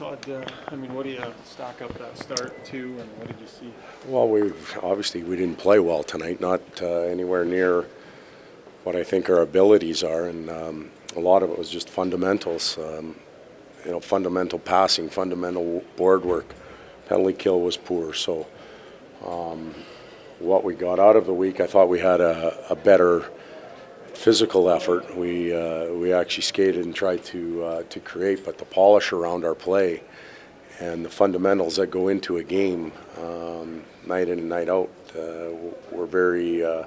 Todd, uh, I mean, what do you stock up that start to, and what did you see? Well, we obviously we didn't play well tonight, not uh, anywhere near what I think our abilities are, and um, a lot of it was just fundamentals. Um, you know, fundamental passing, fundamental board work. Penalty kill was poor, so um, what we got out of the week, I thought we had a, a better physical effort. We uh, we actually skated and tried to uh, to create, but the polish around our play and the fundamentals that go into a game, um, night in and night out, uh, were very uh,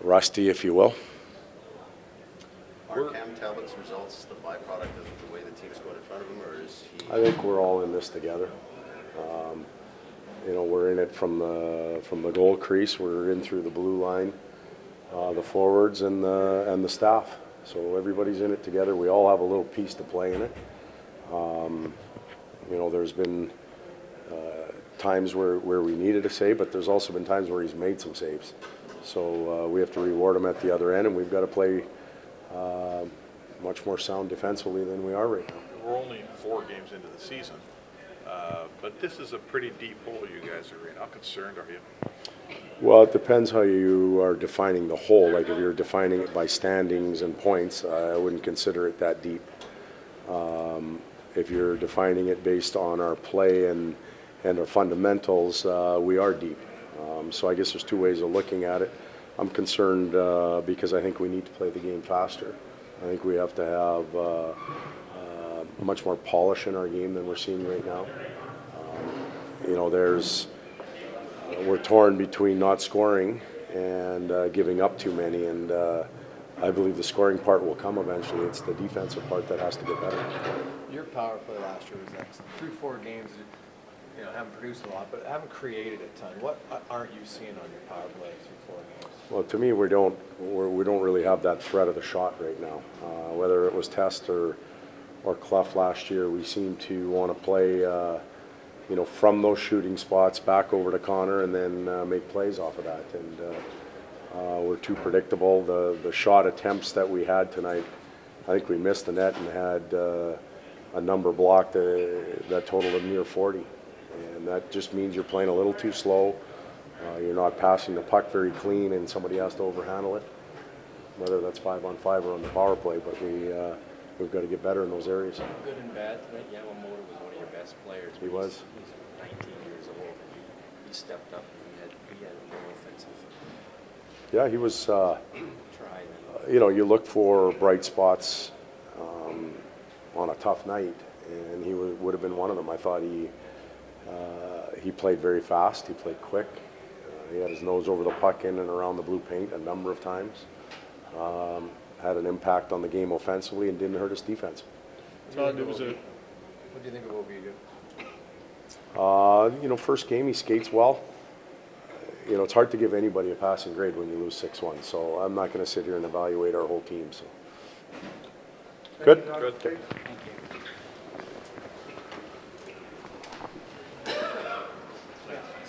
rusty, if you will. Are Cam Talbot's results the byproduct of the way the team's going in front of him, or is he? I think we're all in this together. Um, you know, we're in it from the from the goal crease. We're in through the blue line, uh, the forwards and the and the staff. So everybody's in it together. We all have a little piece to play in it. Um, you know, there's been uh, times where, where we needed a save, but there's also been times where he's made some saves. So uh, we have to reward him at the other end, and we've got to play uh, much more sound defensively than we are right now. We're only four games into the season, uh, but this is a pretty deep hole you guys are in. How concerned are you? Well, it depends how you are defining the whole. Like if you're defining it by standings and points, I wouldn't consider it that deep. Um, if you're defining it based on our play and and our fundamentals, uh, we are deep. Um, so I guess there's two ways of looking at it. I'm concerned uh, because I think we need to play the game faster. I think we have to have uh, uh, much more polish in our game than we're seeing right now. Um, you know, there's we're torn between not scoring and uh, giving up too many, and uh, I believe the scoring part will come eventually. It's the defensive part that has to get better. Your power play last year was excellent. Through four games, you know, haven't produced a lot, but haven't created a ton. What aren't you seeing on your power play through four games? Well, to me, we don't we're, we don't really have that threat of the shot right now. Uh, whether it was Test or or Clough last year, we seem to want to play. You know, from those shooting spots back over to Connor and then uh, make plays off of that. And uh, uh, we're too predictable. The the shot attempts that we had tonight, I think we missed the net and had uh, a number blocked uh, that totaled a near 40. And that just means you're playing a little too slow. You're not passing the puck very clean, and somebody has to overhandle it. Whether that's five on five or on the power play, but we we've got to get better in those areas. Good and bad tonight. Was one your best players. He was. He's 19 years old. And he, he stepped up. And he had he had a more offensive Yeah, he was. Uh, you know, you look for bright spots um, on a tough night, and he w- would have been one of them. I thought he uh, he played very fast. He played quick. Uh, he had his nose over the puck in and around the blue paint a number of times. Um, had an impact on the game offensively and didn't hurt us defense. Todd, it was a, What do you think of Ovigo? Uh, you know, first game he skates well. You know, it's hard to give anybody a passing grade when you lose six one. So I'm not going to sit here and evaluate our whole team. So good. Good. Okay. Thank you.